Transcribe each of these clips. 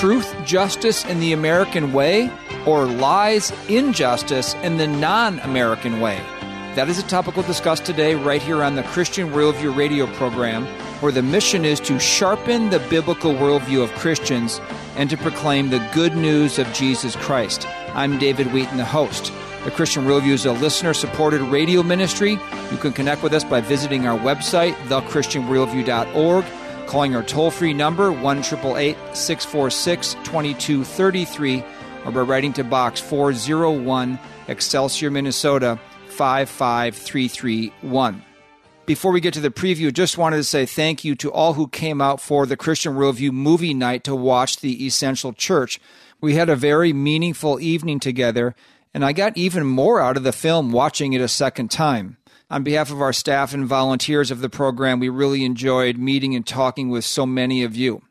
truth, justice in the American way, or lies, injustice in the non American way? That is a topic we'll discuss today, right here on the Christian Worldview radio program, where the mission is to sharpen the biblical worldview of Christians and to proclaim the good news of Jesus Christ. I'm David Wheaton, the host. The Christian Worldview is a listener supported radio ministry. You can connect with us by visiting our website, thechristianworldview.org calling our toll free number 1 646 2233 or by writing to Box 401 Excelsior, Minnesota 55331. Before we get to the preview, just wanted to say thank you to all who came out for the Christian Worldview movie night to watch The Essential Church. We had a very meaningful evening together, and I got even more out of the film watching it a second time. On behalf of our staff and volunteers of the program, we really enjoyed meeting and talking with so many of you.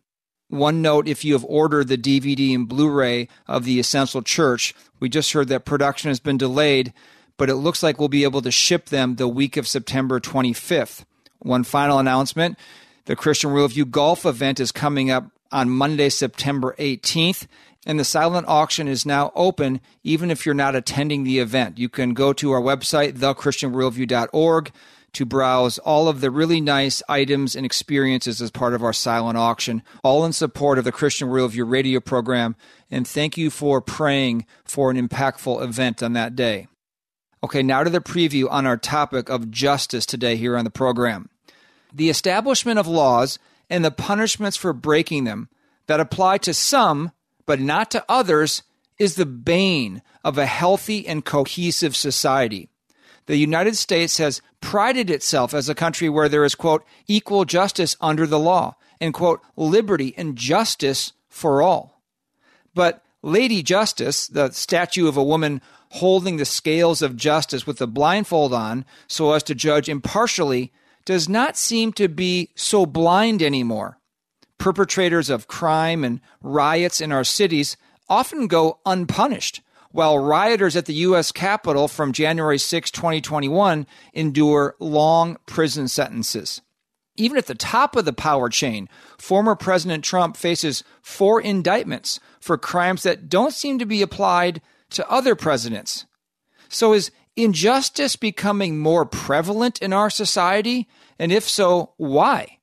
One note if you have ordered the DVD and Blu ray of The Essential Church, we just heard that production has been delayed, but it looks like we'll be able to ship them the week of September 25th. One final announcement the Christian Worldview Golf event is coming up on Monday, September 18th and the silent auction is now open even if you're not attending the event. You can go to our website, thechristianworldview.org, to browse all of the really nice items and experiences as part of our silent auction, all in support of the Christian Worldview radio program. And thank you for praying for an impactful event on that day. Okay, now to the preview on our topic of justice today here on the program. The establishment of laws and the punishments for breaking them that apply to some but not to others, is the bane of a healthy and cohesive society. The United States has prided itself as a country where there is, quote, equal justice under the law, and, quote, liberty and justice for all. But Lady Justice, the statue of a woman holding the scales of justice with a blindfold on so as to judge impartially, does not seem to be so blind anymore perpetrators of crime and riots in our cities often go unpunished, while rioters at the U.S. Capitol from January 6, 2021, endure long prison sentences. Even at the top of the power chain, former President Trump faces four indictments for crimes that don't seem to be applied to other presidents. So, is injustice becoming more prevalent in our society? And if so, why?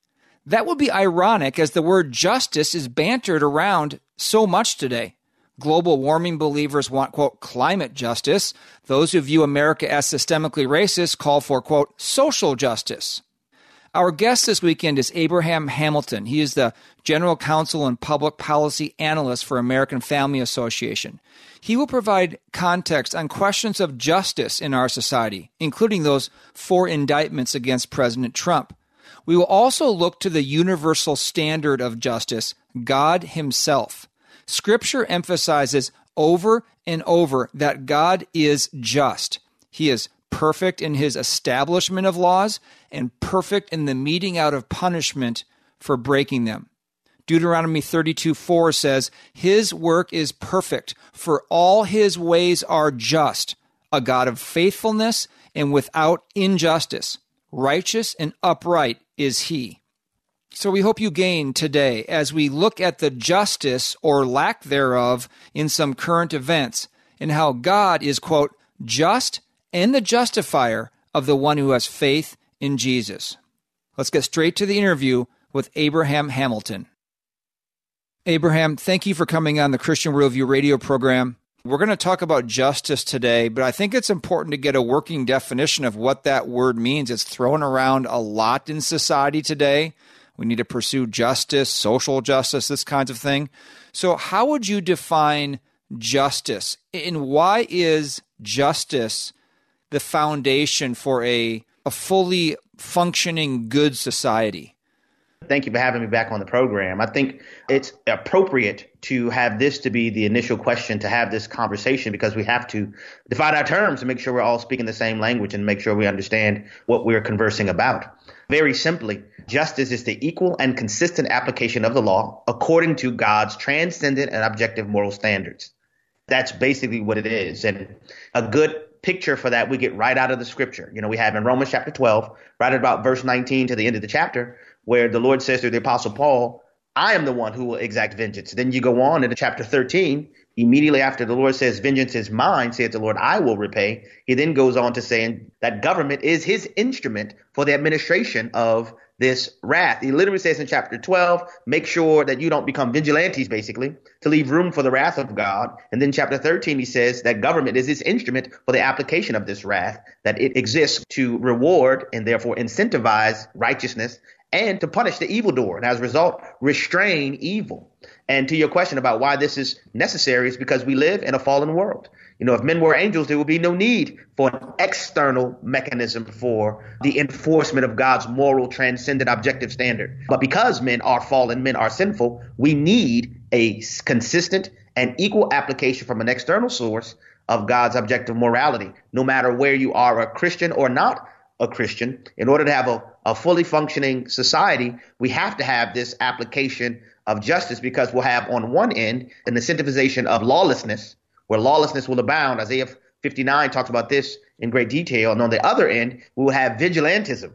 That would be ironic as the word justice is bantered around so much today. Global warming believers want, quote, climate justice. Those who view America as systemically racist call for, quote, social justice. Our guest this weekend is Abraham Hamilton. He is the General Counsel and Public Policy Analyst for American Family Association. He will provide context on questions of justice in our society, including those four indictments against President Trump. We will also look to the universal standard of justice, God Himself. Scripture emphasizes over and over that God is just. He is perfect in His establishment of laws and perfect in the meting out of punishment for breaking them. Deuteronomy 32 4 says, His work is perfect, for all His ways are just, a God of faithfulness and without injustice. Righteous and upright is he. So we hope you gain today as we look at the justice or lack thereof in some current events and how God is, quote, just and the justifier of the one who has faith in Jesus. Let's get straight to the interview with Abraham Hamilton. Abraham, thank you for coming on the Christian Worldview radio program. We're going to talk about justice today, but I think it's important to get a working definition of what that word means. It's thrown around a lot in society today. We need to pursue justice, social justice, this kinds of thing. So, how would you define justice? And why is justice the foundation for a, a fully functioning good society? Thank you for having me back on the program. I think it's appropriate to have this to be the initial question to have this conversation because we have to define our terms and make sure we're all speaking the same language and make sure we understand what we're conversing about. Very simply, justice is the equal and consistent application of the law according to God's transcendent and objective moral standards. That's basically what it is. And a good picture for that we get right out of the scripture. You know, we have in Romans chapter 12, right at about verse 19 to the end of the chapter, where the Lord says to the apostle Paul, I am the one who will exact vengeance. Then you go on into chapter 13, immediately after the Lord says, Vengeance is mine, saith the Lord, I will repay. He then goes on to saying that government is his instrument for the administration of this wrath. He literally says in chapter 12, make sure that you don't become vigilantes, basically, to leave room for the wrath of God. And then chapter 13, he says that government is his instrument for the application of this wrath, that it exists to reward and therefore incentivize righteousness and to punish the evildoer. And as a result, restrain evil. And to your question about why this is necessary is because we live in a fallen world. You know, if men were angels, there would be no need for an external mechanism for the enforcement of God's moral, transcendent, objective standard. But because men are fallen, men are sinful, we need a consistent and equal application from an external source of God's objective morality, no matter where you are a Christian or not a Christian. In order to have a, a fully functioning society, we have to have this application of justice because we'll have on one end an incentivization of lawlessness where lawlessness will abound. Isaiah 59 talks about this in great detail. And on the other end, we will have vigilantism,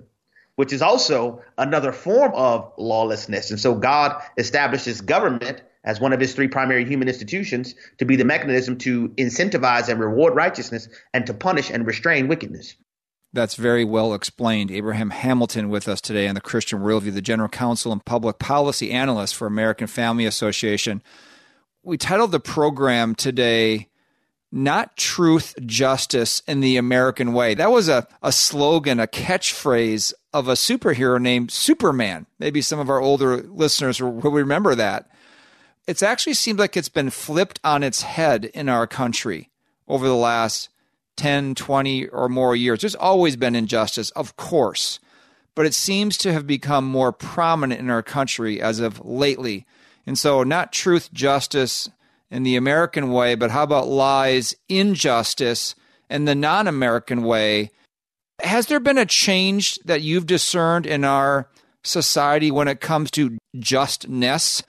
which is also another form of lawlessness. And so God establishes government as one of his three primary human institutions to be the mechanism to incentivize and reward righteousness and to punish and restrain wickedness. That's very well explained. Abraham Hamilton with us today on the Christian Worldview, the General Counsel and Public Policy Analyst for American Family Association we titled the program today not truth, justice, in the American way. That was a, a slogan, a catchphrase of a superhero named Superman. Maybe some of our older listeners will remember that. It's actually seems like it's been flipped on its head in our country over the last 10, 20 or more years. There's always been injustice, of course, but it seems to have become more prominent in our country as of lately. And so, not truth, justice in the American way, but how about lies, injustice in the non American way? Has there been a change that you've discerned in our society when it comes to justness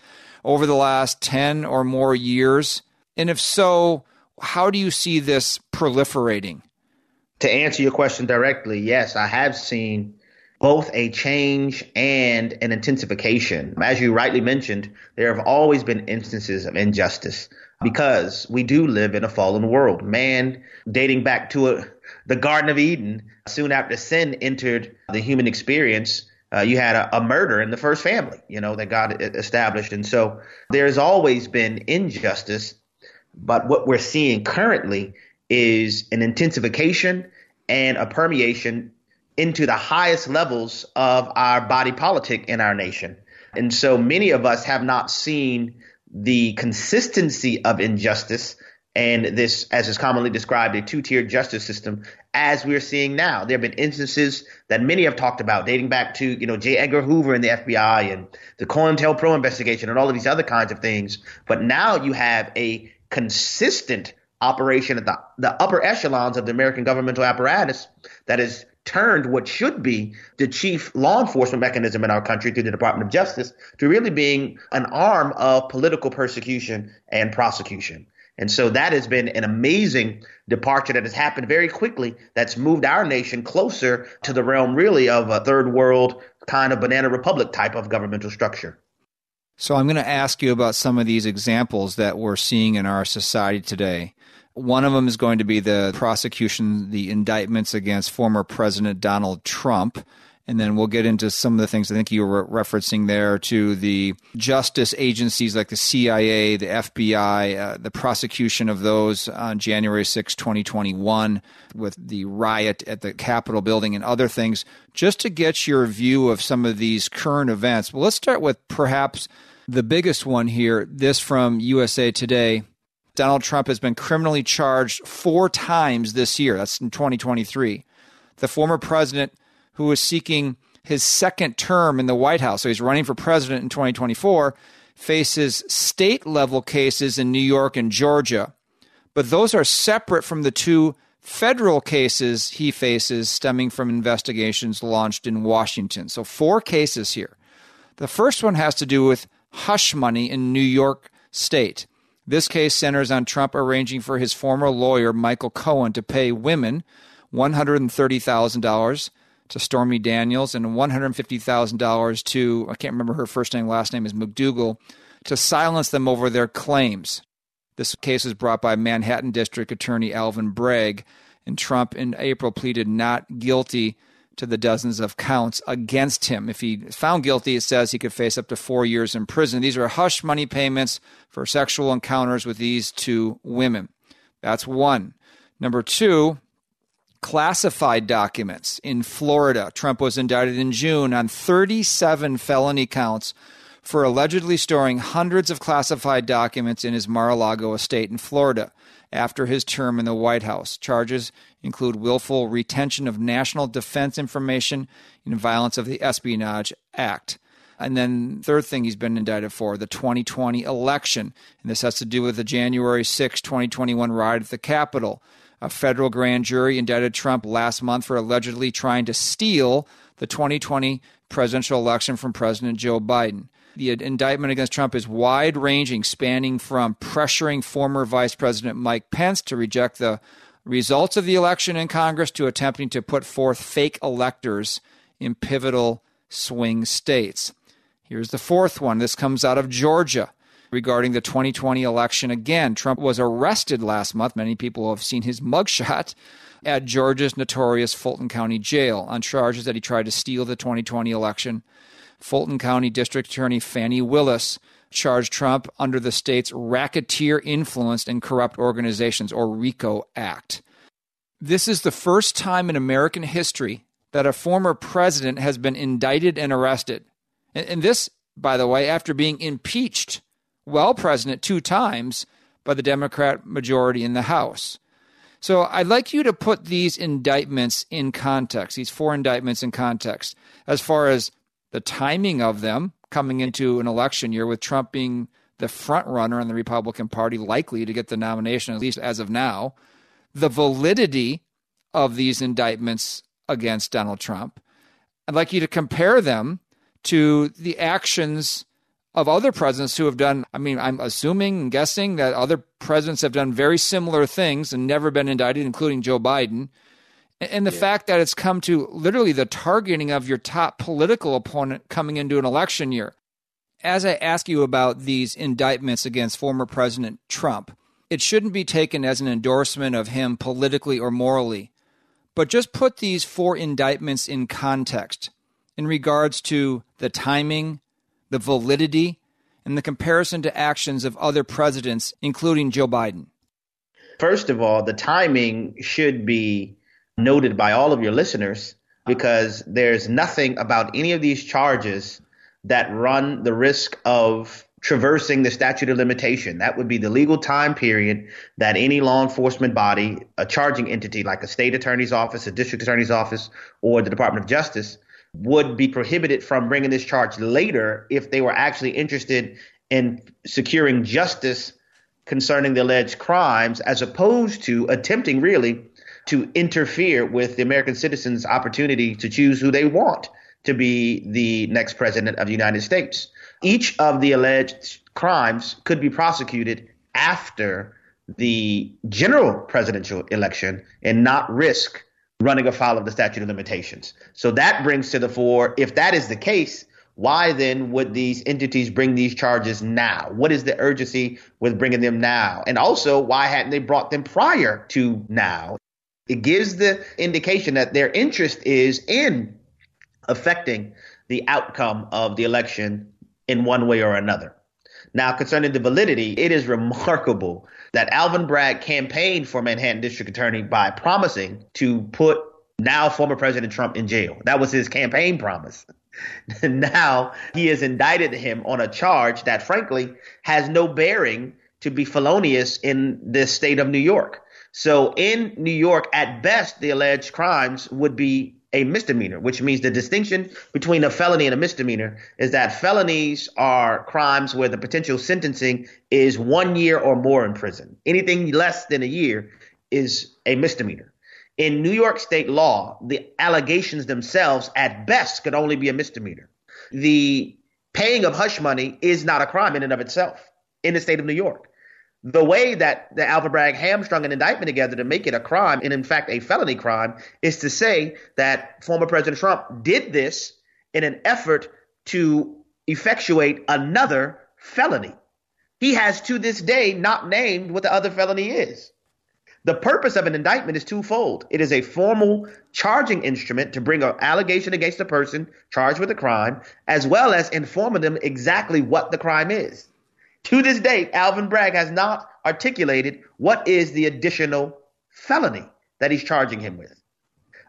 over the last 10 or more years? And if so, how do you see this proliferating? To answer your question directly, yes, I have seen both a change and an intensification. As you rightly mentioned, there have always been instances of injustice because we do live in a fallen world. Man, dating back to a, the Garden of Eden, soon after sin entered the human experience, uh, you had a, a, murder in the first family, you know, that God established. And so there's always been injustice. But what we're seeing currently is an intensification and a permeation into the highest levels of our body politic in our nation. And so many of us have not seen the consistency of injustice and this, as is commonly described, a two-tiered justice system, as we're seeing now. There have been instances that many have talked about, dating back to you know J. Edgar Hoover and the FBI and the COINTELPRO investigation and all of these other kinds of things. But now you have a consistent operation at the, the upper echelons of the American governmental apparatus that has turned what should be the chief law enforcement mechanism in our country through the Department of Justice to really being an arm of political persecution and prosecution. And so that has been an amazing departure that has happened very quickly that's moved our nation closer to the realm really of a third world kind of banana republic type of governmental structure. So I'm going to ask you about some of these examples that we're seeing in our society today. One of them is going to be the prosecution, the indictments against former President Donald Trump. And then we'll get into some of the things I think you were referencing there to the justice agencies like the CIA, the FBI, uh, the prosecution of those on January 6, 2021, with the riot at the Capitol building and other things, just to get your view of some of these current events. Well, let's start with perhaps the biggest one here this from USA Today. Donald Trump has been criminally charged four times this year. That's in 2023. The former president, who is seeking his second term in the White House, so he's running for president in 2024, faces state level cases in New York and Georgia. But those are separate from the two federal cases he faces stemming from investigations launched in Washington. So, four cases here. The first one has to do with hush money in New York State. This case centers on Trump arranging for his former lawyer, Michael Cohen, to pay women $130,000 to Stormy Daniels and $150,000 to, I can't remember her first name, last name is McDougal, to silence them over their claims. This case was brought by Manhattan District Attorney Alvin Bragg, and Trump in April pleaded not guilty to the dozens of counts against him. If he found guilty, it says he could face up to four years in prison. These are hush money payments for sexual encounters with these two women. That's one. Number two, classified documents in Florida. Trump was indicted in June on 37 felony counts for allegedly storing hundreds of classified documents in his Mar a Lago estate in Florida after his term in the White House. Charges include willful retention of national defense information in violence of the Espionage Act. And then, third thing he's been indicted for the 2020 election. And this has to do with the January 6, 2021 riot at the Capitol. A federal grand jury indicted Trump last month for allegedly trying to steal the 2020 presidential election from President Joe Biden. The indictment against Trump is wide ranging, spanning from pressuring former Vice President Mike Pence to reject the results of the election in Congress to attempting to put forth fake electors in pivotal swing states. Here's the fourth one. This comes out of Georgia regarding the 2020 election. Again, Trump was arrested last month. Many people have seen his mugshot at Georgia's notorious Fulton County Jail on charges that he tried to steal the 2020 election Fulton County District Attorney Fani Willis charged Trump under the state's Racketeer Influenced and Corrupt Organizations, or RICO Act. This is the first time in American history that a former president has been indicted and arrested. And this, by the way, after being impeached while president two times by the Democrat majority in the House. So I'd like you to put these indictments in context, these four indictments in context, as far as the timing of them coming into an election year with Trump being the front runner in the Republican Party, likely to get the nomination, at least as of now, the validity of these indictments against Donald Trump. I'd like you to compare them to the actions of other presidents who have done, I mean, I'm assuming and guessing that other presidents have done very similar things and never been indicted, including Joe Biden. And the yeah. fact that it's come to literally the targeting of your top political opponent coming into an election year. As I ask you about these indictments against former President Trump, it shouldn't be taken as an endorsement of him politically or morally, but just put these four indictments in context in regards to the timing, the validity, and the comparison to actions of other presidents, including Joe Biden. First of all, the timing should be noted by all of your listeners because there's nothing about any of these charges that run the risk of traversing the statute of limitation. That would be the legal time period that any law enforcement body, a charging entity like a state attorney's office, a district attorney's office, or the Department of Justice would be prohibited from bringing this charge later if they were actually interested in securing justice concerning the alleged crimes as opposed to attempting really to interfere with the American citizens' opportunity to choose who they want to be the next president of the United States. Each of the alleged crimes could be prosecuted after the general presidential election and not risk running afoul of the statute of limitations. So that brings to the fore, if that is the case, why then would these entities bring these charges now? What is the urgency with bringing them now? And also, why hadn't they brought them prior to now? It gives the indication that their interest is in affecting the outcome of the election in one way or another. Now, concerning the validity, it is remarkable that Alvin Bragg campaigned for Manhattan District Attorney by promising to put now former President Trump in jail. That was his campaign promise. now he has indicted him on a charge that, frankly, has no bearing to be felonious in the state of New York. So in New York, at best, the alleged crimes would be a misdemeanor, which means the distinction between a felony and a misdemeanor is that felonies are crimes where the potential sentencing is one year or more in prison. Anything less than a year is a misdemeanor. In New York state law, the allegations themselves at best could only be a misdemeanor. The paying of hush money is not a crime in and of itself in the state of New York the way that the Alvin Bragg hamstrung an indictment together to make it a crime, and in fact a felony crime, is to say that former President Trump did this in an effort to effectuate another felony. He has to this day not named what the other felony is. The purpose of an indictment is twofold. It is a formal charging instrument to bring an allegation against a person charged with a crime, as well as informing them exactly what the crime is. To this date, Alvin Bragg has not articulated what is the additional felony that he's charging him with.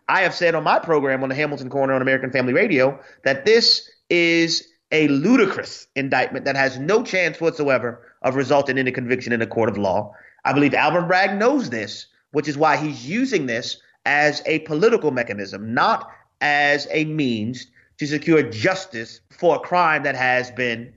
I have said on my program on the Hamilton Corner on American Family Radio that this is a ludicrous indictment that has no chance whatsoever of resulting in a conviction in a court of law. I believe Alvin Bragg knows this, which is why he's using this as a political mechanism, not as a means to secure justice for a crime that has been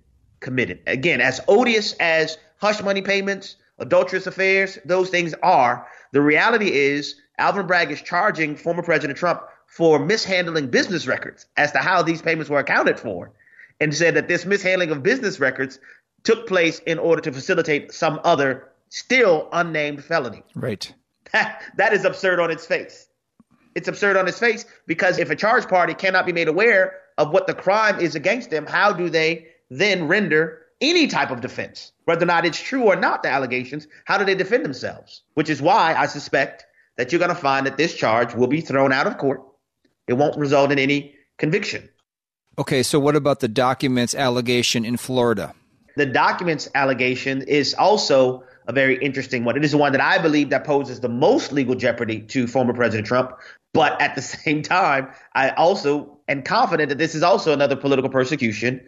committed. Again, as odious as hush money payments, adulterous affairs, those things are, the reality is Alvin Bragg is charging former President Trump for mishandling business records as to how these payments were accounted for, and said that this mishandling of business records took place in order to facilitate some other still unnamed felony. Right. That, that is absurd on its face. It's absurd on its face because if a charge party cannot be made aware of what the crime is against them, how do they then render any type of defense, whether or not it's true or not, the allegations, how do they defend themselves? Which is why I suspect that you're going to find that this charge will be thrown out of court. It won't result in any conviction. Okay, so what about the documents allegation in Florida? The documents allegation is also a very interesting one. It is the one that I believe that poses the most legal jeopardy to former President Trump. But at the same time, I also am confident that this is also another political persecution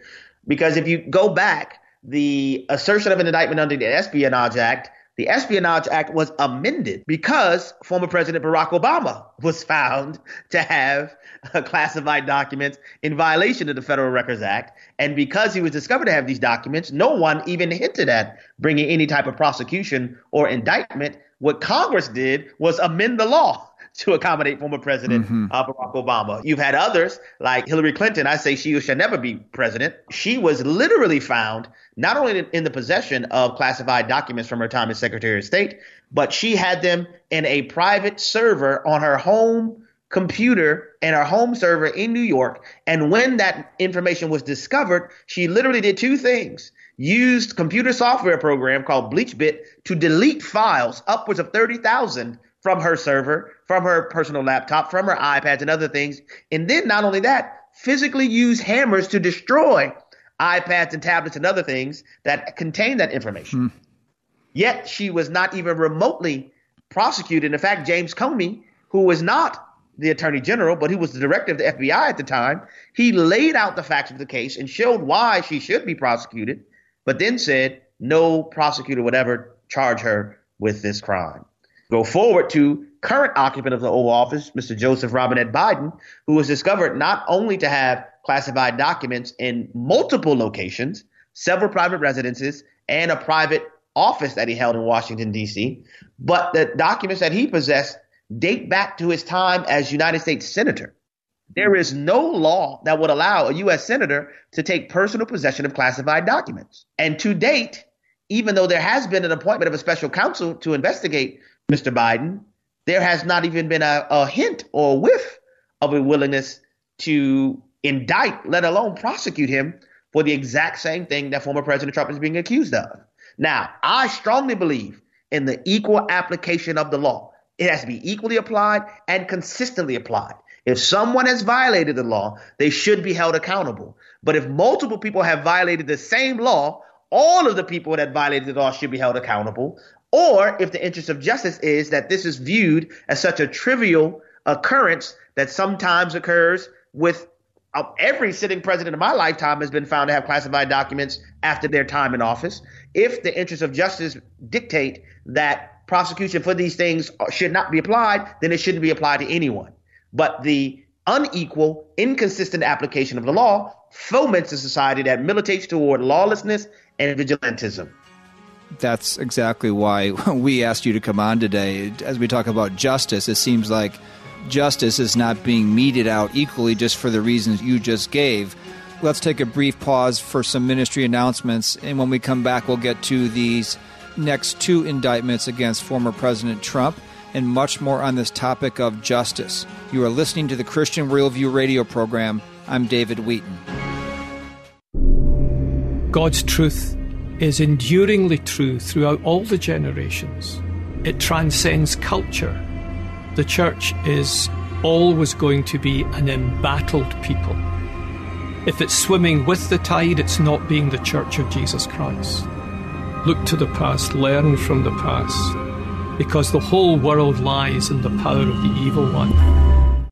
because if you go back, the assertion of an indictment under the Espionage Act, the Espionage Act was amended because former President Barack Obama was found to have uh, classified documents in violation of the Federal Records Act. And because he was discovered to have these documents, no one even hinted at bringing any type of prosecution or indictment. What Congress did was amend the law to accommodate former President mm-hmm. uh, Barack Obama. You've had others like Hillary Clinton. I say she shall never be president. She was literally found not only in the possession of classified documents from her time as Secretary of State, but she had them in a private server on her home computer and her home server in New York. And when that information was discovered, she literally did two things. Used computer software program called BleachBit to delete files upwards of 30,000 from her server, from her personal laptop, from her iPads and other things. And then not only that, physically use hammers to destroy iPads and tablets and other things that contain that information. Hmm. Yet she was not even remotely prosecuted. In fact, James Comey, who was not the attorney general, but he was the director of the FBI at the time, he laid out the facts of the case and showed why she should be prosecuted, but then said no prosecutor would ever charge her with this crime. Go forward to current occupant of the Oval Office, Mr. Joseph Robinette Biden, who was discovered not only to have classified documents in multiple locations, several private residences, and a private office that he held in Washington, D.C., but the documents that he possessed date back to his time as United States Senator. There is no law that would allow a U.S. Senator to take personal possession of classified documents. And to date, even though there has been an appointment of a special counsel to investigate Mr. Biden, there has not even been a, a hint or a whiff of a willingness to indict, let alone prosecute him for the exact same thing that former President Trump is being accused of. Now, I strongly believe in the equal application of the law. It has to be equally applied and consistently applied. If someone has violated the law, they should be held accountable. But if multiple people have violated the same law, all of the people that violated the law should be held accountable. Or if the interest of justice is that this is viewed as such a trivial occurrence that sometimes occurs with uh, every sitting president of my lifetime has been found to have classified documents after their time in office. If the interests of justice dictate that prosecution for these things should not be applied, then it shouldn't be applied to anyone. But the unequal, inconsistent application of the law foments a society that militates toward lawlessness and vigilantism. That's exactly why we asked you to come on today. As we talk about justice, it seems like justice is not being meted out equally just for the reasons you just gave. Let's take a brief pause for some ministry announcements, and when we come back, we'll get to these next two indictments against former President Trump and much more on this topic of justice. You are listening to the Christian Worldview radio program. I'm David Wheaton. God's truth is enduringly true throughout all the generations. It transcends culture. The church is always going to be an embattled people. If it's swimming with the tide, it's not being the church of Jesus Christ. Look to the past, learn from the past, because the whole world lies in the power of the evil one.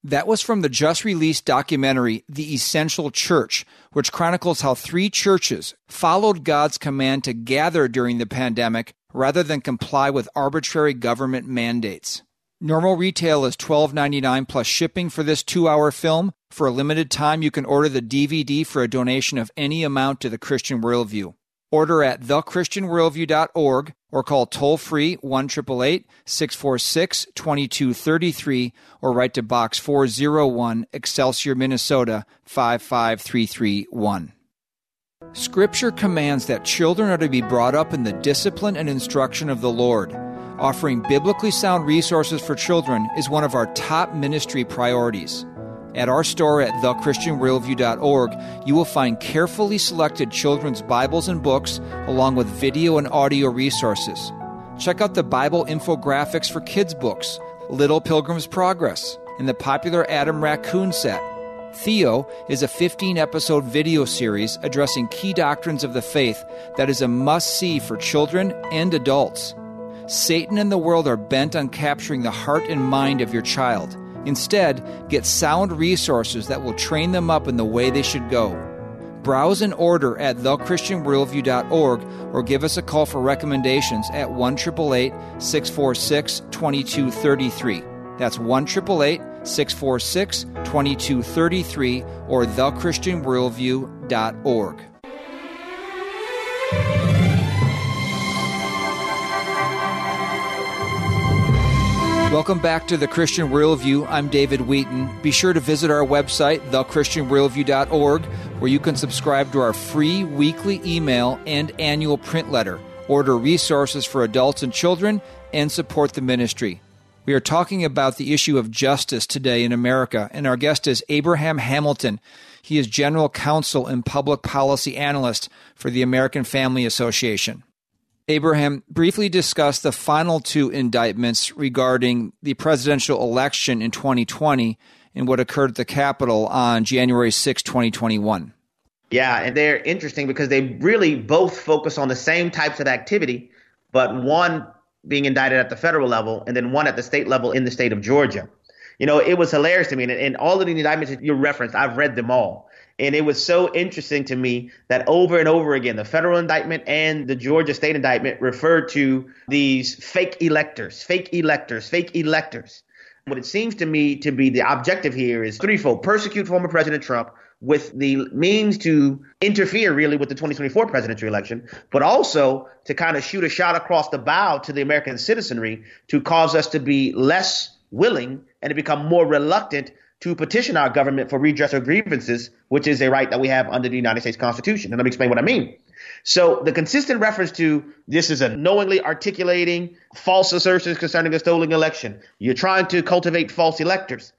That was from the just released documentary, The Essential Church, which chronicles how three churches followed God's command to gather during the pandemic rather than comply with arbitrary government mandates. Normal retail is $12.99 plus shipping for this two hour film. For a limited time, you can order the DVD for a donation of any amount to the Christian Worldview. Order at thechristianworldview.org or call toll free 1 646 2233 or write to Box 401 Excelsior, Minnesota 55331. Scripture commands that children are to be brought up in the discipline and instruction of the Lord. Offering biblically sound resources for children is one of our top ministry priorities. At our store at thechristianworldview.org, you will find carefully selected children's Bibles and books, along with video and audio resources. Check out the Bible infographics for kids' books, Little Pilgrim's Progress, and the popular Adam Raccoon set. Theo is a 15 episode video series addressing key doctrines of the faith that is a must see for children and adults. Satan and the world are bent on capturing the heart and mind of your child. Instead, get sound resources that will train them up in the way they should go. Browse and order at thechristianworldview.org or give us a call for recommendations at 1 646 2233. That's 1 646 2233 or thechristianworldview.org. Welcome back to the Christian Worldview. I'm David Wheaton. Be sure to visit our website, thechristianworldview.org, where you can subscribe to our free weekly email and annual print letter, order resources for adults and children, and support the ministry. We are talking about the issue of justice today in America, and our guest is Abraham Hamilton. He is General Counsel and Public Policy Analyst for the American Family Association. Abraham briefly discussed the final two indictments regarding the presidential election in 2020 and what occurred at the Capitol on January 6, 2021. Yeah, and they're interesting because they really both focus on the same types of activity, but one being indicted at the federal level and then one at the state level in the state of Georgia. You know, it was hilarious to me. And, and all of the indictments you referenced, I've read them all. And it was so interesting to me that over and over again, the federal indictment and the Georgia state indictment referred to these fake electors, fake electors, fake electors. What it seems to me to be the objective here is threefold persecute former President Trump with the means to interfere really with the 2024 presidential election, but also to kind of shoot a shot across the bow to the American citizenry to cause us to be less willing and to become more reluctant to petition our government for redress of grievances, which is a right that we have under the United States Constitution. And let me explain what I mean. So the consistent reference to this is a knowingly articulating false assertions concerning a stolen election. You're trying to cultivate false electors.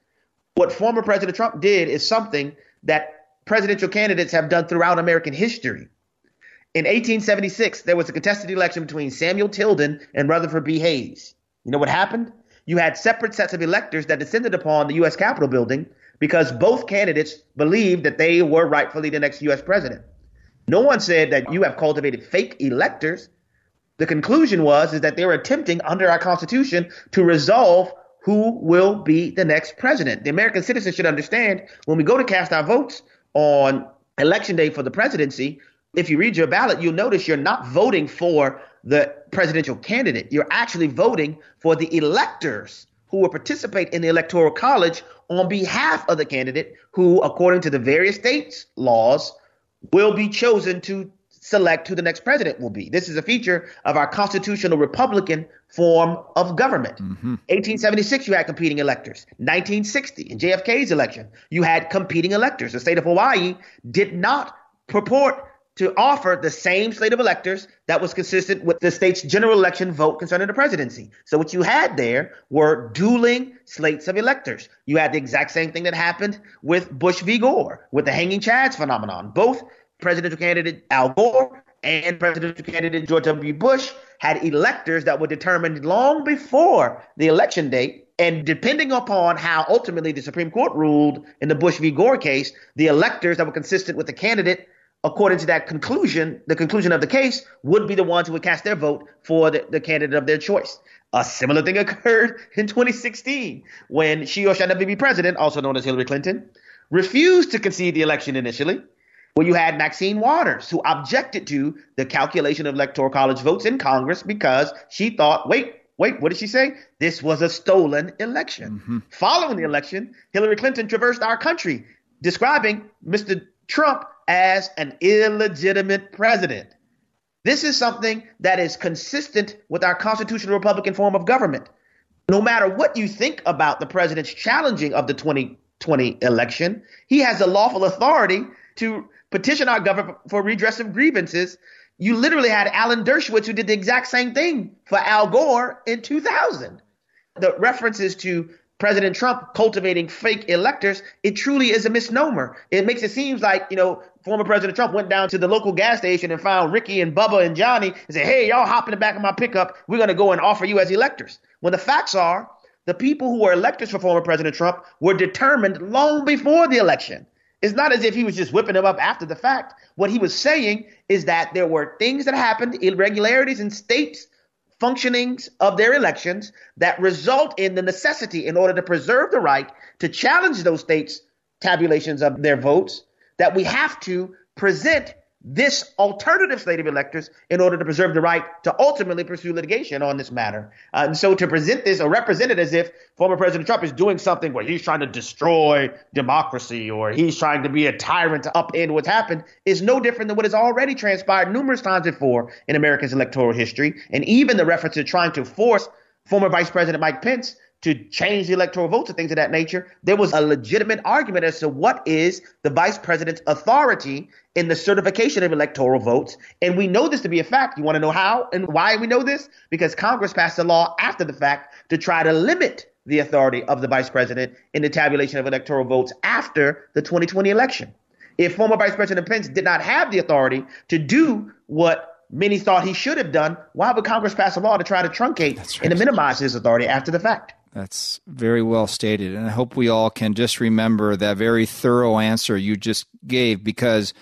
What former President Trump did is something that presidential candidates have done throughout American history. In 1876, there was a contested election between Samuel Tilden and Rutherford B. Hayes. You know what happened? You had separate sets of electors that descended upon the U.S. Capitol building because both candidates believed that they were rightfully the next U.S. president. No one said that you have cultivated fake electors. The conclusion was is that they were attempting under our Constitution to resolve who will be the next president. The American citizens should understand when we go to cast our votes on election day for the presidency, if you read your ballot, you'll notice you're not voting for the presidential candidate. You're actually voting for the electors who will participate in the electoral college on behalf of the candidate who, according to the various states' laws, will be chosen to select who the next president will be. This is a feature of our constitutional Republican form of government. Mm-hmm. 1876, you had competing electors. 1960, in JFK's election, you had competing electors. The state of Hawaii did not purport to offer the same slate of electors that was consistent with the state's general election vote concerning the presidency. So what you had there were dueling slates of electors. You had the exact same thing that happened with Bush v. Gore, with the hanging chads phenomenon. Both presidential candidate Al Gore and presidential candidate George W. Bush had electors that were determined long before the election date. And depending upon how ultimately the Supreme Court ruled in the Bush v. Gore case, the electors that were consistent with the candidate, according to that conclusion, the conclusion of the case, would be the ones who would cast their vote for the, the candidate of their choice. A similar thing occurred in 2016 when she or shall never be president, also known as Hillary Clinton, refused to concede the election initially where you had Maxine Waters, who objected to the calculation of electoral college votes in Congress because she thought, wait, wait, what did she say? This was a stolen election. Mm-hmm. Following the election, Hillary Clinton traversed our country, describing Mr. Trump as an illegitimate president. This is something that is consistent with our constitutional Republican form of government. No matter what you think about the president's challenging of the 2020 election, he has the lawful authority to petition our government for redress of grievances. You literally had Alan Dershowitz who did the exact same thing for Al Gore in 2000. The references to President Trump cultivating fake electors, it truly is a misnomer. It makes it seem like, you know, former President Trump went down to the local gas station and found Ricky and Bubba and Johnny and said, hey, y'all hop in the back of my pickup. We're going to go and offer you as electors. When the facts are, the people who were electors for former President Trump were determined long before the election. It's not as if he was just whipping them up after the fact. What he was saying is that there were things that happened, irregularities in states' functionings of their elections that result in the necessity, in order to preserve the right to challenge those states' tabulations of their votes, that we have to present this alternative slate of electors in order to preserve the right to ultimately pursue litigation on this matter. Uh, and so to present this or represent it as if former President Trump is doing something where he's trying to destroy democracy or he's trying to be a tyrant to upend what's happened is no different than what has already transpired numerous times before in America's electoral history. And even the reference to trying to force former Vice President Mike Pence to change the electoral votes and things of that nature, there was a legitimate argument as to what is the vice president's authority in the certification of electoral votes. And we know this to be a fact. You want to know how and why we know this? Because Congress passed a law after the fact to try to limit the authority of the vice president in the tabulation of electoral votes after the 2020 election. If former Vice President Pence did not have the authority to do what many thought he should have done, why would Congress pass a law to try to truncate right. and to minimize his authority after the fact? That's very well stated. And I hope we all can just remember that very thorough answer you just gave because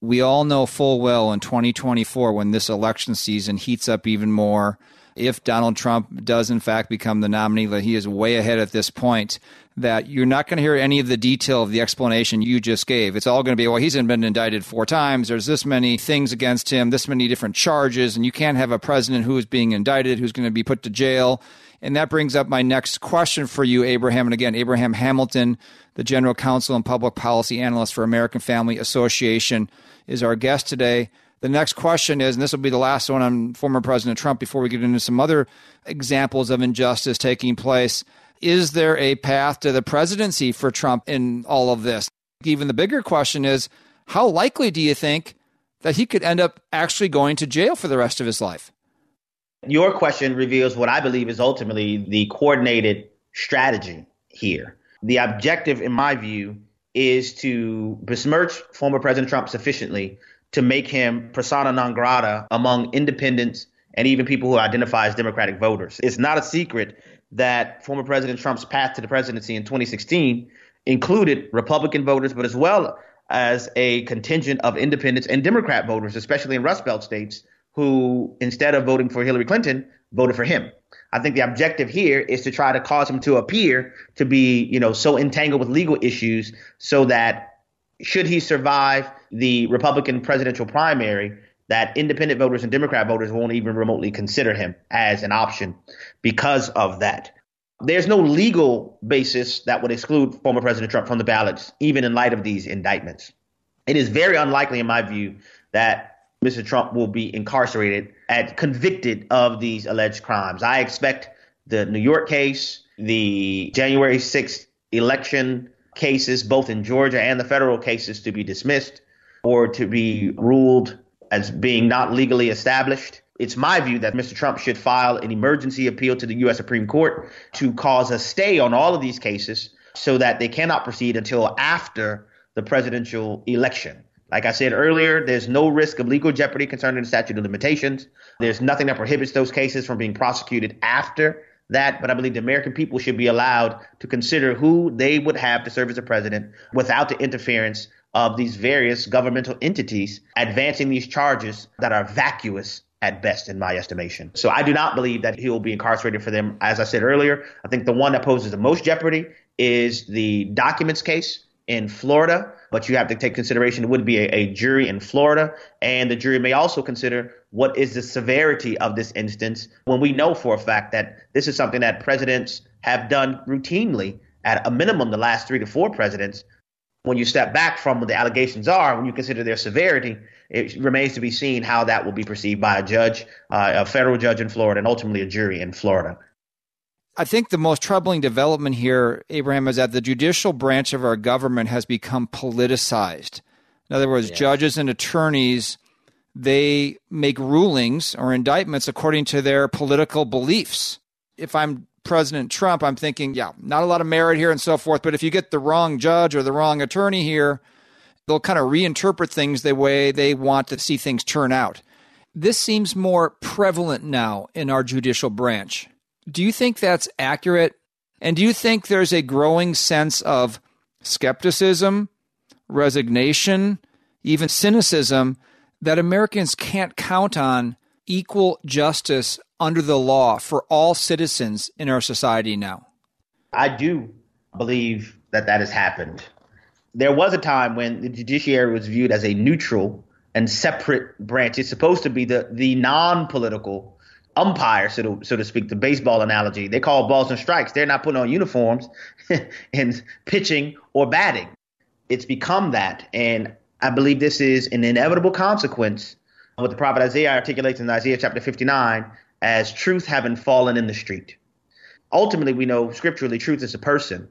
we all know full well in 2024, when this election season heats up even more, if Donald Trump does in fact become the nominee, that he is way ahead at this point, that you're not going to hear any of the detail of the explanation you just gave. It's all going to be, well, he's been indicted four times. There's this many things against him, this many different charges, and you can't have a president who is being indicted, who's going to be put to jail and that brings up my next question for you, Abraham. And again, Abraham Hamilton, the General Counsel and Public Policy Analyst for American Family Association, is our guest today. The next question is, and this will be the last one on former President Trump before we get into some other examples of injustice taking place. Is there a path to the presidency for Trump in all of this? Even the bigger question is, how likely do you think that he could end up actually going to jail for the rest of his life? Your question reveals what I believe is ultimately the coordinated strategy here. The objective, in my view, is to besmirch former President Trump sufficiently to make him persona non grata among independents and even people who identify as Democratic voters. It's not a secret that former President Trump's path to the presidency in 2016 included Republican voters, but as well as a contingent of independents and Democrat voters, especially in Rust Belt states, who, instead of voting for Hillary Clinton, voted for him. I think the objective here is to try to cause him to appear to be, you know, so entangled with legal issues so that should he survive the Republican presidential primary, that independent voters and Democrat voters won't even remotely consider him as an option because of that. There's no legal basis that would exclude former President Trump from the ballots, even in light of these indictments. It is very unlikely, in my view, that Mr. Trump will be incarcerated and convicted of these alleged crimes. I expect the New York case, the January 6th election cases, both in Georgia and the federal cases, to be dismissed or to be ruled as being not legally established. It's my view that Mr. Trump should file an emergency appeal to the U.S. Supreme Court to cause a stay on all of these cases so that they cannot proceed until after the presidential election. Like I said earlier, there's no risk of legal jeopardy concerning the statute of limitations. There's nothing that prohibits those cases from being prosecuted after that, but I believe the American people should be allowed to consider who they would have to serve as a president without the interference of these various governmental entities advancing these charges that are vacuous at best, in my estimation. So I do not believe that he will be incarcerated for them. As I said earlier, I think the one that poses the most jeopardy is the documents case in Florida, but you have to take consideration it would be a, a, jury in Florida, and the jury may also consider what is the severity of this instance when we know for a fact that this is something that presidents have done routinely at a minimum the last three to four presidents. When you step back from what the allegations are, when you consider their severity, it remains to be seen how that will be perceived by a judge, uh, a federal judge in Florida, and ultimately a jury in Florida. I think the most troubling development here, Abraham, is that the judicial branch of our government has become politicized. In other words, judges and attorneys they make rulings or indictments according to their political beliefs. If I'm President Trump, I'm thinking, yeah, not a lot of merit here and so forth. But if you get the wrong judge or the wrong attorney here, they'll kind of reinterpret things the way they want to see things turn out. This seems more prevalent now in our judicial branch. Do you think that's accurate? And do you think there's a growing sense of skepticism, resignation, even cynicism that Americans can't count on equal justice under the law for all citizens in our society now? I do believe that that has happened. There was a time when the judiciary was viewed as a neutral and separate branch. It's supposed to be the, the non political umpire, so to, so to speak, the baseball analogy. They call balls and strikes. They're not putting on uniforms and pitching or batting. It's become that. And I believe this is an inevitable consequence of what the prophet Isaiah articulates in Isaiah chapter 59 as truth having fallen in the street. Ultimately, we know scripturally truth is a person.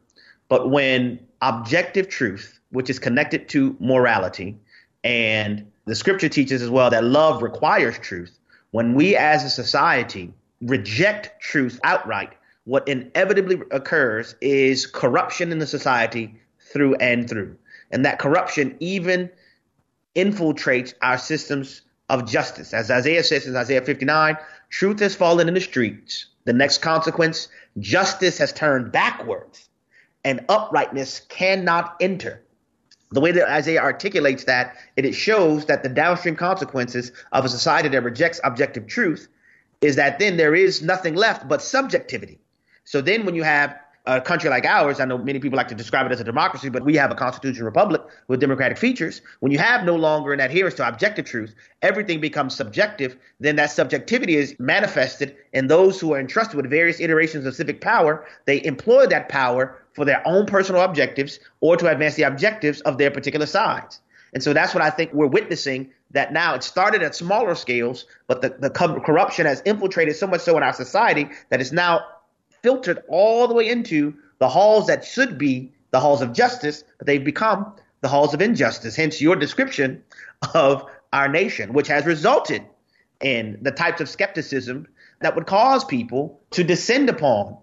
But when objective truth, which is connected to morality, and the scripture teaches as well that love requires truth, when we as a society reject truth outright, what inevitably occurs is corruption in the society through and through. And that corruption even infiltrates our systems of justice. As Isaiah says in Isaiah 59, truth has fallen in the streets. The next consequence, justice has turned backwards and uprightness cannot enter the way that Isaiah articulates that, it, shows that the downstream consequences of a society that rejects objective truth is that then there is nothing left but subjectivity. So then when you have a country like ours, I know many people like to describe it as a democracy, but we have a constitutional republic with democratic features. When you have no longer an adherence to objective truth, everything becomes subjective. Then that subjectivity is manifested in those who are entrusted with various iterations of civic power. They employ that power for their own personal objectives or to advance the objectives of their particular sides. And so that's what I think we're witnessing that now it started at smaller scales, but the, the corruption has infiltrated so much so in our society that it's now filtered all the way into the halls that should be the halls of justice, but they've become the halls of injustice. Hence your description of our nation, which has resulted in the types of skepticism that would cause people to descend upon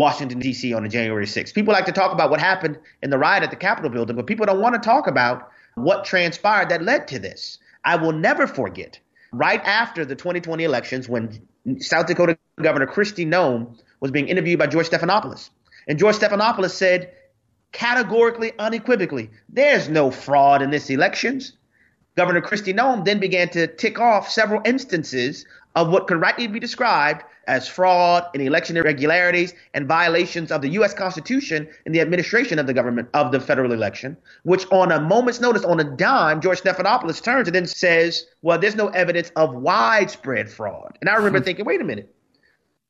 Washington, D.C. on January 6th. People like to talk about what happened in the riot at the Capitol building, but people don't want to talk about what transpired that led to this. I will never forget right after the 2020 elections when South Dakota Governor Kristi Noem was being interviewed by George Stephanopoulos. And George Stephanopoulos said categorically, unequivocally, there's no fraud in this elections. Governor Kristi Noem then began to tick off several instances of what could rightly be described as fraud and election irregularities and violations of the U.S. Constitution in the administration of the government of the federal election, which on a moment's notice, on a dime, George Stephanopoulos turns and then says, well, there's no evidence of widespread fraud. And I remember hmm. thinking, wait a minute,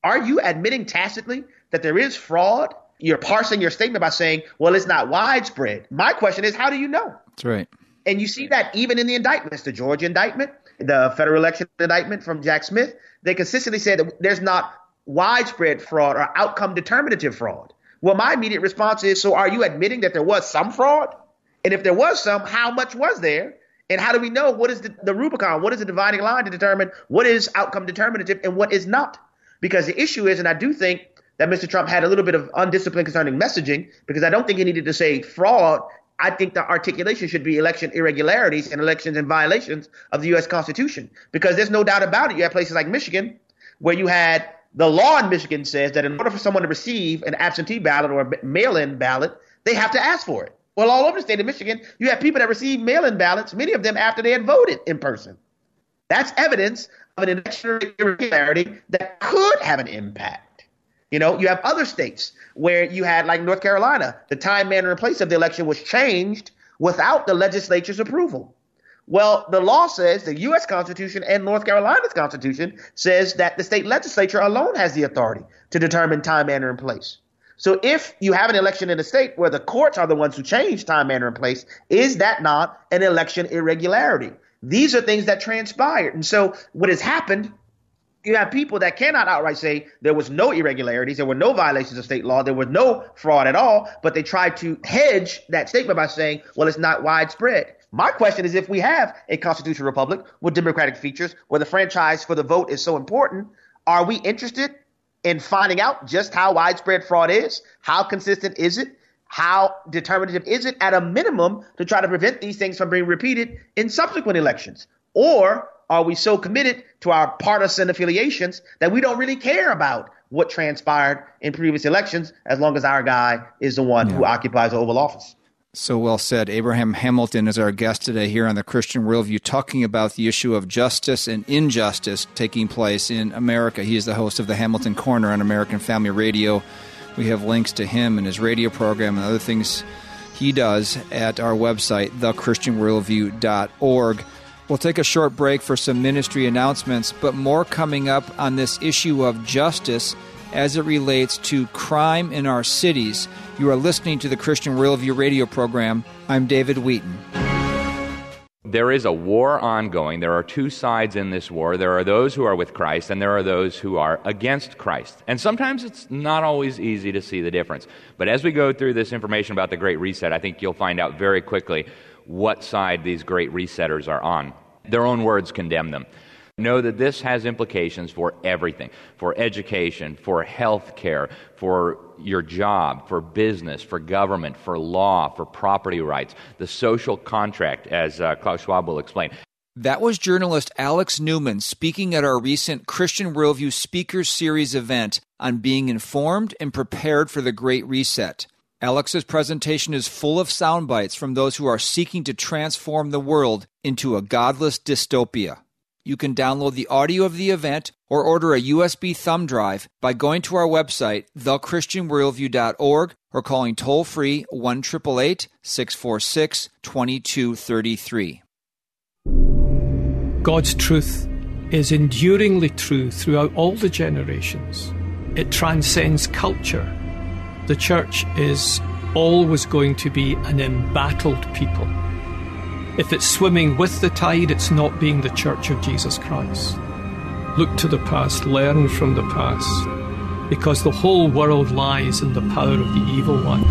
are you admitting tacitly that there is fraud? You're parsing your statement by saying, well, it's not widespread. My question is, how do you know? That's right. And you see that even in the indictments, the Georgia indictment, the federal election indictment from Jack Smith, they consistently said that there's not widespread fraud or outcome determinative fraud. Well, my immediate response is so are you admitting that there was some fraud? And if there was some, how much was there? And how do we know what is the, the Rubicon? What is the dividing line to determine what is outcome determinative and what is not? Because the issue is, and I do think that Mr. Trump had a little bit of undisciplined concerning messaging, because I don't think he needed to say fraud I think the articulation should be election irregularities and elections and violations of the U.S. Constitution. Because there's no doubt about it. You have places like Michigan where you had the law in Michigan says that in order for someone to receive an absentee ballot or a mail in ballot, they have to ask for it. Well, all over the state of Michigan, you have people that receive mail in ballots, many of them after they had voted in person. That's evidence of an election irregularity that could have an impact. You know, you have other states where you had, like North Carolina, the time, manner, and place of the election was changed without the legislature's approval. Well, the law says the U.S. Constitution and North Carolina's Constitution says that the state legislature alone has the authority to determine time, manner, and place. So if you have an election in a state where the courts are the ones who change time, manner, and place, is that not an election irregularity? These are things that transpired. And so what has happened you have people that cannot outright say there was no irregularities, there were no violations of state law, there was no fraud at all, but they try to hedge that statement by saying, well, it's not widespread. My question is if we have a constitutional republic with democratic features where the franchise for the vote is so important, are we interested in finding out just how widespread fraud is? How consistent is it? How determinative is it at a minimum to try to prevent these things from being repeated in subsequent elections? Or are we so committed to our partisan affiliations that we don't really care about what transpired in previous elections as long as our guy is the one yeah. who occupies the Oval Office? So well said. Abraham Hamilton is our guest today here on the Christian Worldview, talking about the issue of justice and injustice taking place in America. He is the host of the Hamilton Corner on American Family Radio. We have links to him and his radio program and other things he does at our website, thechristianworldview.org. We'll take a short break for some ministry announcements, but more coming up on this issue of justice as it relates to crime in our cities. You are listening to the Christian Worldview radio program. I'm David Wheaton. There is a war ongoing. There are two sides in this war. There are those who are with Christ, and there are those who are against Christ. And sometimes it's not always easy to see the difference. But as we go through this information about the Great Reset, I think you'll find out very quickly what side these great resetters are on. Their own words condemn them. Know that this has implications for everything for education, for health care, for your job, for business, for government, for law, for property rights, the social contract, as uh, Klaus Schwab will explain. That was journalist Alex Newman speaking at our recent Christian Worldview Speakers Series event on being informed and prepared for the Great Reset. Alex's presentation is full of sound bites from those who are seeking to transform the world into a godless dystopia. You can download the audio of the event or order a USB thumb drive by going to our website, thechristianworldview.org, or calling toll free 1 646 2233. God's truth is enduringly true throughout all the generations. It transcends culture the church is always going to be an embattled people. If it's swimming with the tide, it's not being the church of Jesus Christ. Look to the past, learn from the past, because the whole world lies in the power of the evil one.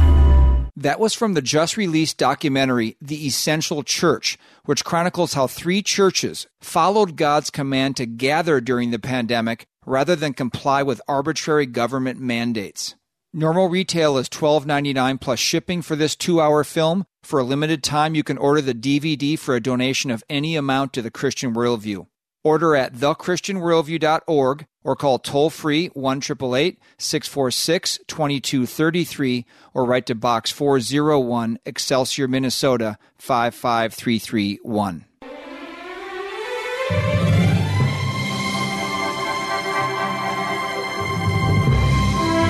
That was from the just released documentary, The Essential Church, which chronicles how three churches followed God's command to gather during the pandemic rather than comply with arbitrary government mandates. Normal retail is $12.99 plus shipping for this two hour film. For a limited time, you can order the DVD for a donation of any amount to the Christian Worldview. Order at thechristianworldview.org or call toll free 1 646 2233 or write to Box 401 Excelsior, Minnesota 55331.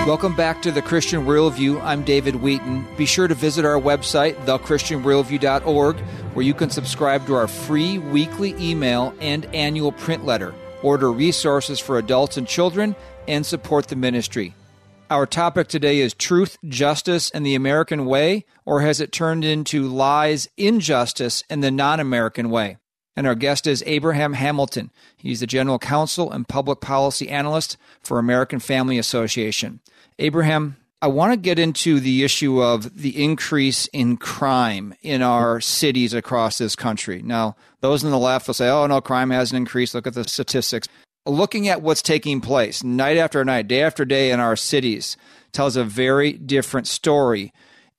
Welcome back to the Christian Worldview. I'm David Wheaton. Be sure to visit our website, thechristianworldview.org, where you can subscribe to our free weekly email and annual print letter, order resources for adults and children, and support the ministry. Our topic today is truth, justice, and the American way, or has it turned into lies, injustice, and the non American way? And our guest is Abraham Hamilton. He's the General Counsel and Public Policy Analyst for American Family Association. Abraham, I want to get into the issue of the increase in crime in our cities across this country. Now, those on the left will say, oh, no, crime hasn't increased. Look at the statistics. Looking at what's taking place night after night, day after day in our cities tells a very different story.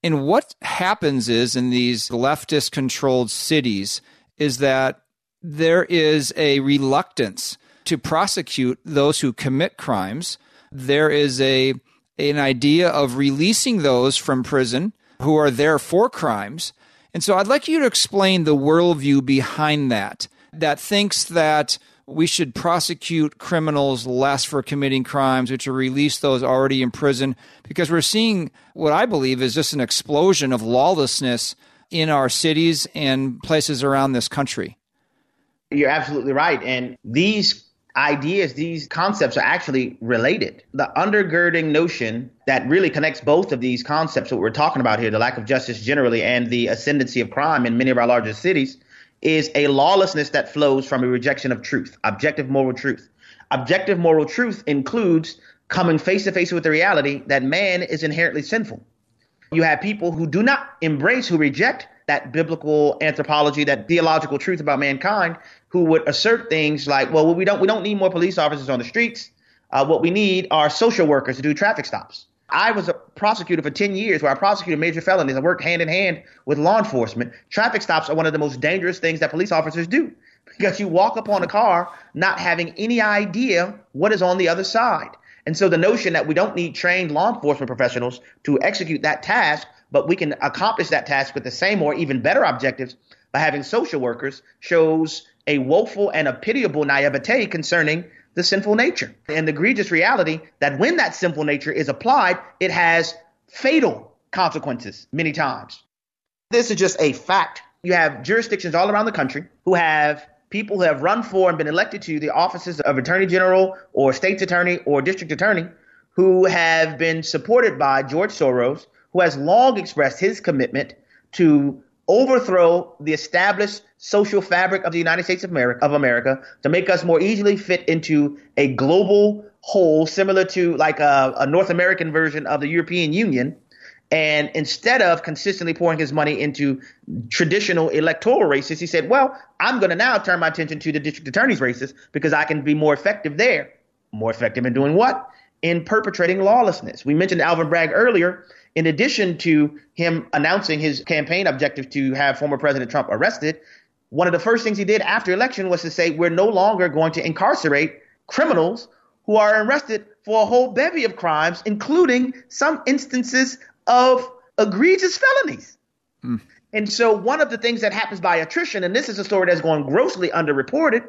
And what happens is in these leftist controlled cities is that there is a reluctance to prosecute those who commit crimes. There is a an idea of releasing those from prison who are there for crimes. And so I'd like you to explain the worldview behind that, that thinks that we should prosecute criminals less for committing crimes, which to release those already in prison, because we're seeing what I believe is just an explosion of lawlessness in our cities and places around this country. You're absolutely right. And these ideas, these concepts are actually related. The undergirding notion that really connects both of these concepts, what we're talking about here, the lack of justice generally and the ascendancy of crime in many of our largest cities, is a lawlessness that flows from a rejection of truth, objective moral truth. Objective moral truth includes coming face to face with the reality that man is inherently sinful. You have people who do not embrace, who reject that biblical anthropology, that theological truth about mankind, who would assert things like, well, we don't we don't need more police officers on the streets. Uh, what we need are social workers to do traffic stops. I was a prosecutor for 10 years where I prosecuted major felonies. I worked hand in hand with law enforcement. Traffic stops are one of the most dangerous things that police officers do because you walk upon a car not having any idea what is on the other side. And so the notion that we don't need trained law enforcement professionals to execute that task, but we can accomplish that task with the same or even better objectives by having social workers shows a woeful and a pitiable naivete concerning the sinful nature and the egregious reality that when that sinful nature is applied, it has fatal consequences many times. This is just a fact. You have jurisdictions all around the country who have people who have run for and been elected to the offices of attorney general or state's attorney or district attorney who have been supported by George Soros, who has long expressed his commitment to overthrow the established social fabric of the United States of America, of America to make us more easily fit into a global whole, similar to like a, a North American version of the European Union. And instead of consistently pouring his money into traditional electoral races, he said, well, I'm going to now turn my attention to the district attorney's races because I can be more effective there. More effective in doing what? In perpetrating lawlessness. We mentioned Alvin Bragg earlier in addition to him announcing his campaign objective to have former President Trump arrested, one of the first things he did after election was to say we're no longer going to incarcerate criminals who are arrested for a whole bevy of crimes, including some instances of egregious felonies. Mm. And so, one of the things that happens by attrition, and this is a story that's going grossly underreported,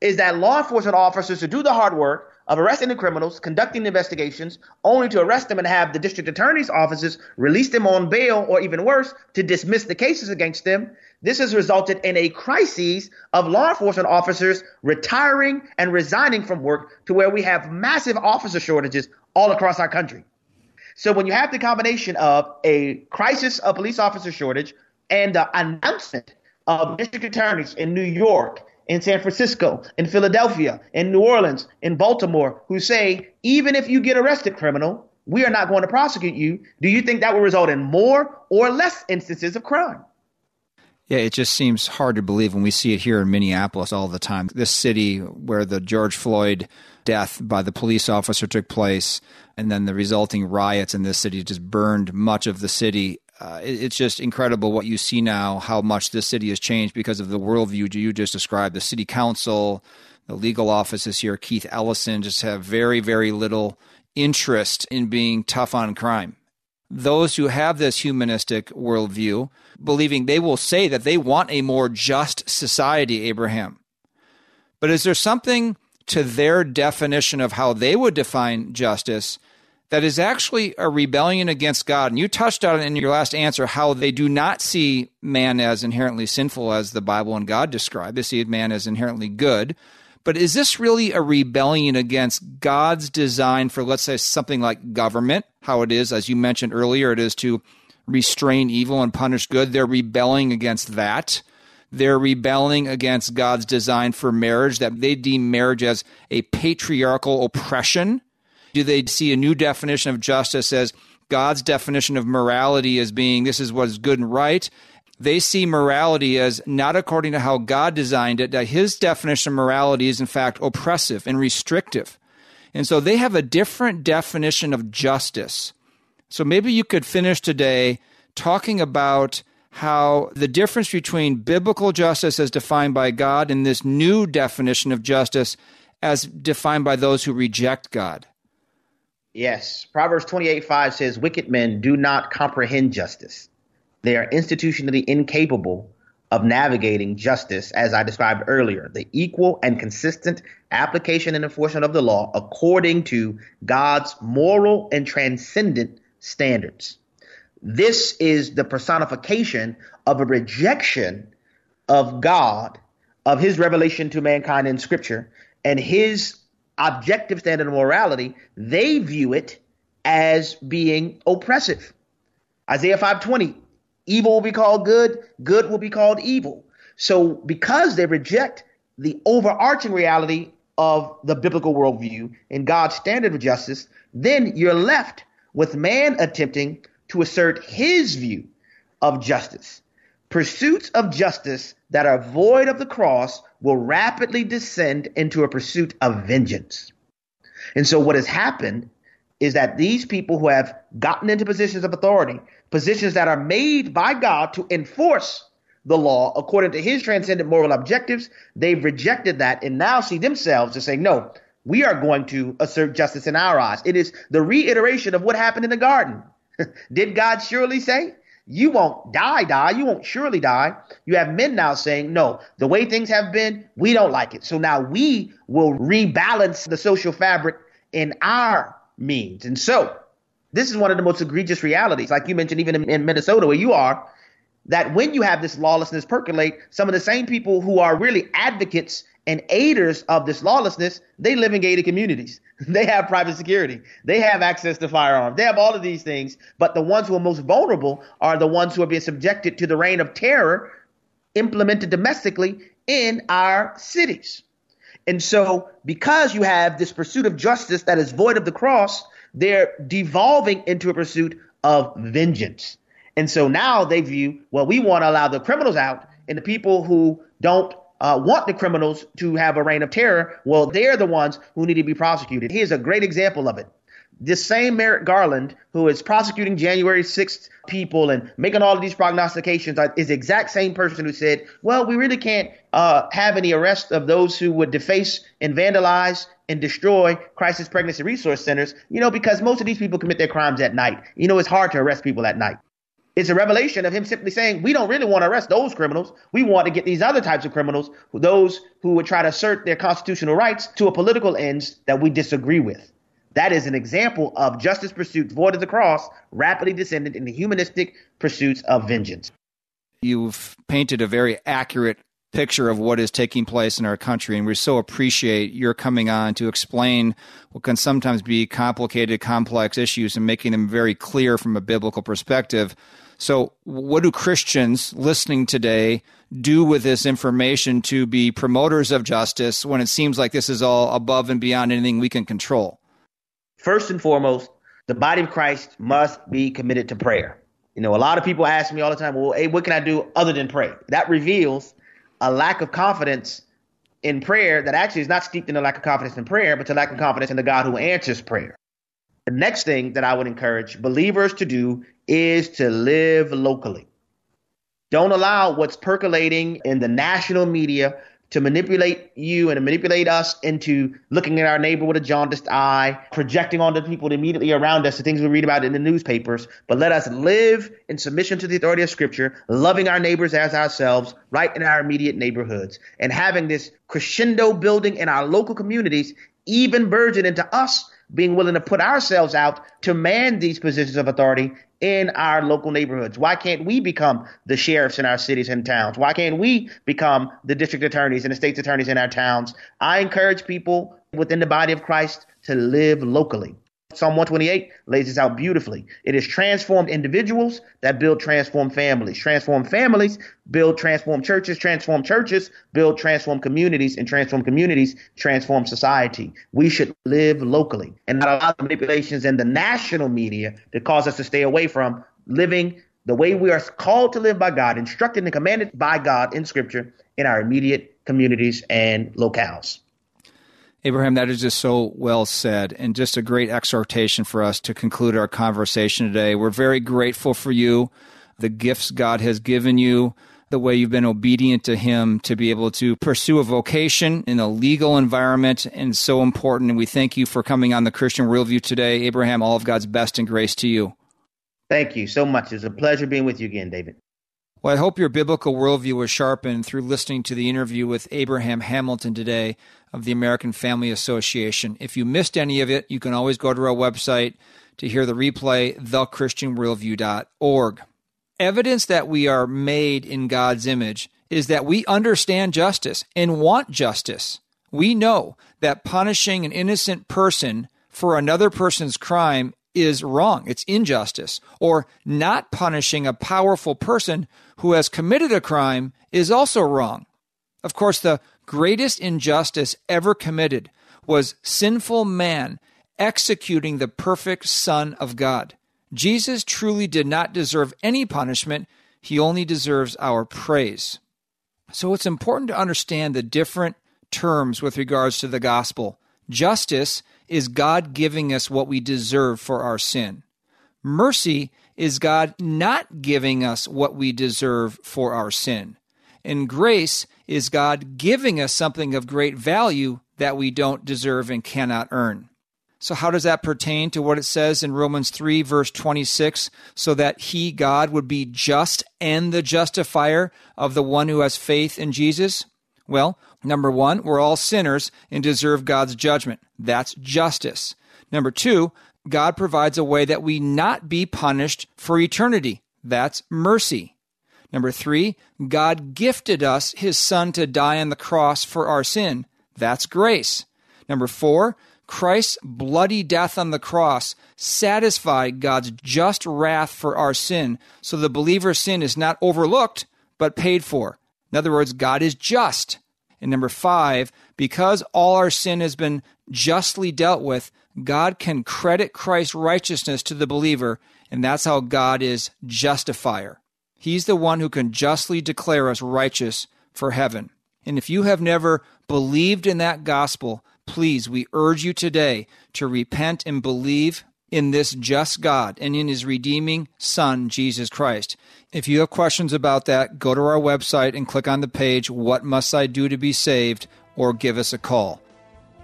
is that law enforcement officers who do the hard work of arresting the criminals, conducting investigations, only to arrest them and have the district attorney's offices release them on bail or even worse, to dismiss the cases against them. This has resulted in a crisis of law enforcement officers retiring and resigning from work to where we have massive officer shortages all across our country. So when you have the combination of a crisis of police officer shortage and the announcement of district attorneys in New York in San Francisco, in Philadelphia, in New Orleans, in Baltimore, who say, even if you get arrested, criminal, we are not going to prosecute you. Do you think that will result in more or less instances of crime? Yeah, it just seems hard to believe when we see it here in Minneapolis all the time. This city where the George Floyd death by the police officer took place, and then the resulting riots in this city just burned much of the city uh, it, it's just incredible what you see now, how much this city has changed because of the worldview you just described. The city council, the legal offices here, Keith Ellison, just have very, very little interest in being tough on crime. Those who have this humanistic worldview, believing they will say that they want a more just society, Abraham. But is there something to their definition of how they would define justice that is actually a rebellion against God. And you touched on it in your last answer how they do not see man as inherently sinful as the Bible and God describe. They see man as inherently good. But is this really a rebellion against God's design for, let's say, something like government? How it is, as you mentioned earlier, it is to restrain evil and punish good. They're rebelling against that. They're rebelling against God's design for marriage, that they deem marriage as a patriarchal oppression. Do they see a new definition of justice as God's definition of morality as being this is what is good and right? They see morality as not according to how God designed it, that his definition of morality is in fact oppressive and restrictive. And so they have a different definition of justice. So maybe you could finish today talking about how the difference between biblical justice as defined by God and this new definition of justice as defined by those who reject God. Yes. Proverbs 28 5 says, Wicked men do not comprehend justice. They are institutionally incapable of navigating justice, as I described earlier, the equal and consistent application and enforcement of the law according to God's moral and transcendent standards. This is the personification of a rejection of God, of his revelation to mankind in scripture, and his objective standard of morality. They view it as being oppressive. Isaiah 520, evil will be called good, good will be called evil. So because they reject the overarching reality of the biblical worldview and God's standard of justice, then you're left with man attempting to assert his view of justice. Pursuits of justice that are void of the cross will rapidly descend into a pursuit of vengeance. And so, what has happened is that these people who have gotten into positions of authority, positions that are made by God to enforce the law according to his transcendent moral objectives, they've rejected that and now see themselves as saying, no, we are going to assert justice in our eyes. It is the reiteration of what happened in the garden. Did God surely say? You won't die, die. You won't surely die. You have men now saying, no, the way things have been, we don't like it. So now we will rebalance the social fabric in our means. And so this is one of the most egregious realities, like you mentioned, even in, in Minnesota where you are, that when you have this lawlessness percolate, some of the same people who are really advocates and aiders of this lawlessness, they live in gated communities. They have private security. They have access to firearms. They have all of these things. But the ones who are most vulnerable are the ones who are being subjected to the reign of terror implemented domestically in our cities. And so, because you have this pursuit of justice that is void of the cross, they're devolving into a pursuit of vengeance. And so now they view, well, we want to allow the criminals out and the people who don't uh, want the criminals to have a reign of terror, well, they're the ones who need to be prosecuted. Here's a great example of it. This same Merrick Garland, who is prosecuting January 6th people and making all of these prognostications, uh, is the exact same person who said, well, we really can't uh, have any arrest of those who would deface and vandalize and destroy crisis pregnancy resource centers, you know, because most of these people commit their crimes at night. You know, it's hard to arrest people at night. It's a revelation of him simply saying, we don't really want to arrest those criminals. We want to get these other types of criminals, those who would try to assert their constitutional rights to a political ends that we disagree with. That is an example of justice pursuits void of the cross, rapidly descended into humanistic pursuits of vengeance. You've painted a very accurate picture of what is taking place in our country. And we so appreciate your coming on to explain what can sometimes be complicated, complex issues and making them very clear from a biblical perspective. So, what do Christians listening today do with this information to be promoters of justice when it seems like this is all above and beyond anything we can control? First and foremost, the body of Christ must be committed to prayer. You know, a lot of people ask me all the time, well, hey, what can I do other than pray? That reveals a lack of confidence in prayer that actually is not steeped in a lack of confidence in prayer, but a lack of confidence in the God who answers prayer. The next thing that I would encourage believers to do is to live locally. Don't allow what's percolating in the national media to manipulate you and manipulate us into looking at our neighbor with a jaundiced eye, projecting onto the people immediately around us the things we read about in the newspapers. But let us live in submission to the authority of Scripture, loving our neighbors as ourselves, right in our immediate neighborhoods, and having this crescendo building in our local communities even burgeon into us being willing to put ourselves out to man these positions of authority in our local neighborhoods? Why can't we become the sheriffs in our cities and towns? Why can't we become the district attorneys and the state's attorneys in our towns? I encourage people within the body of Christ to live locally. Psalm 128 lays this out beautifully. It is transformed individuals that build transformed families. Transformed families build transformed churches. Transformed churches build transformed communities. And transformed communities transform society. We should live locally and not allow the manipulations in the national media to cause us to stay away from living the way we are called to live by God, instructed and commanded by God in Scripture in our immediate communities and locales. Abraham, that is just so well said, and just a great exhortation for us to conclude our conversation today. We're very grateful for you, the gifts God has given you, the way you've been obedient to Him to be able to pursue a vocation in a legal environment, and so important. And we thank you for coming on the Christian Worldview today. Abraham, all of God's best and grace to you. Thank you so much. It's a pleasure being with you again, David. Well, I hope your biblical worldview was sharpened through listening to the interview with Abraham Hamilton today of the American Family Association. If you missed any of it, you can always go to our website to hear the replay, thechristianworldview.org. Evidence that we are made in God's image is that we understand justice and want justice. We know that punishing an innocent person for another person's crime is wrong. It's injustice. Or not punishing a powerful person who has committed a crime is also wrong. Of course, the greatest injustice ever committed was sinful man executing the perfect Son of God. Jesus truly did not deserve any punishment, he only deserves our praise. So it's important to understand the different terms with regards to the gospel. Justice is God giving us what we deserve for our sin. Mercy is God not giving us what we deserve for our sin. And grace is God giving us something of great value that we don't deserve and cannot earn. So, how does that pertain to what it says in Romans 3, verse 26? So that he, God, would be just and the justifier of the one who has faith in Jesus? Well, number one, we're all sinners and deserve God's judgment. That's justice. Number two, God provides a way that we not be punished for eternity. That's mercy. Number three, God gifted us his son to die on the cross for our sin. That's grace. Number four, Christ's bloody death on the cross satisfied God's just wrath for our sin, so the believer's sin is not overlooked, but paid for. In other words, God is just. And number five, because all our sin has been justly dealt with, God can credit Christ's righteousness to the believer, and that's how God is justifier. He's the one who can justly declare us righteous for heaven. And if you have never believed in that gospel, please, we urge you today to repent and believe in this just God and in his redeeming Son, Jesus Christ. If you have questions about that, go to our website and click on the page, What Must I Do to Be Saved? or give us a call.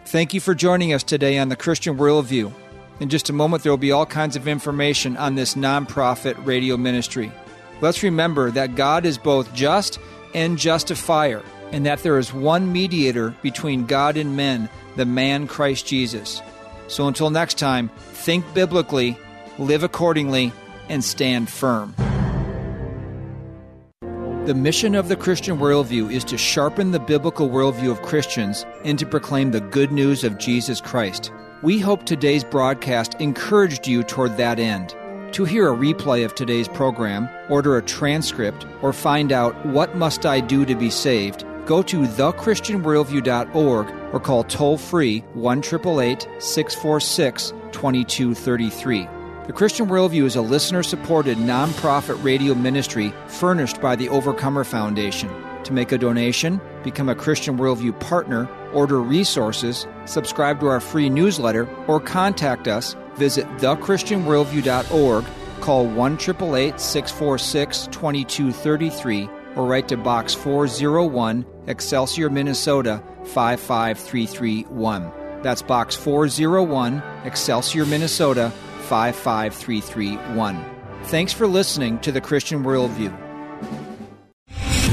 Thank you for joining us today on the Christian Worldview. In just a moment, there will be all kinds of information on this nonprofit radio ministry. Let's remember that God is both just and justifier, and that there is one mediator between God and men, the man Christ Jesus. So until next time, think biblically, live accordingly, and stand firm. The mission of the Christian worldview is to sharpen the biblical worldview of Christians and to proclaim the good news of Jesus Christ. We hope today's broadcast encouraged you toward that end. To hear a replay of today's program, order a transcript, or find out what must I do to be saved, go to thechristianworldview.org or call toll free 1 646 2233. The Christian Worldview is a listener supported nonprofit radio ministry furnished by the Overcomer Foundation. To make a donation, become a Christian Worldview partner, order resources, subscribe to our free newsletter, or contact us, visit thechristianworldview.org, call 1 646 2233, or write to Box 401, Excelsior, Minnesota 55331. That's Box 401, Excelsior, Minnesota 55331. Thanks for listening to the Christian Worldview.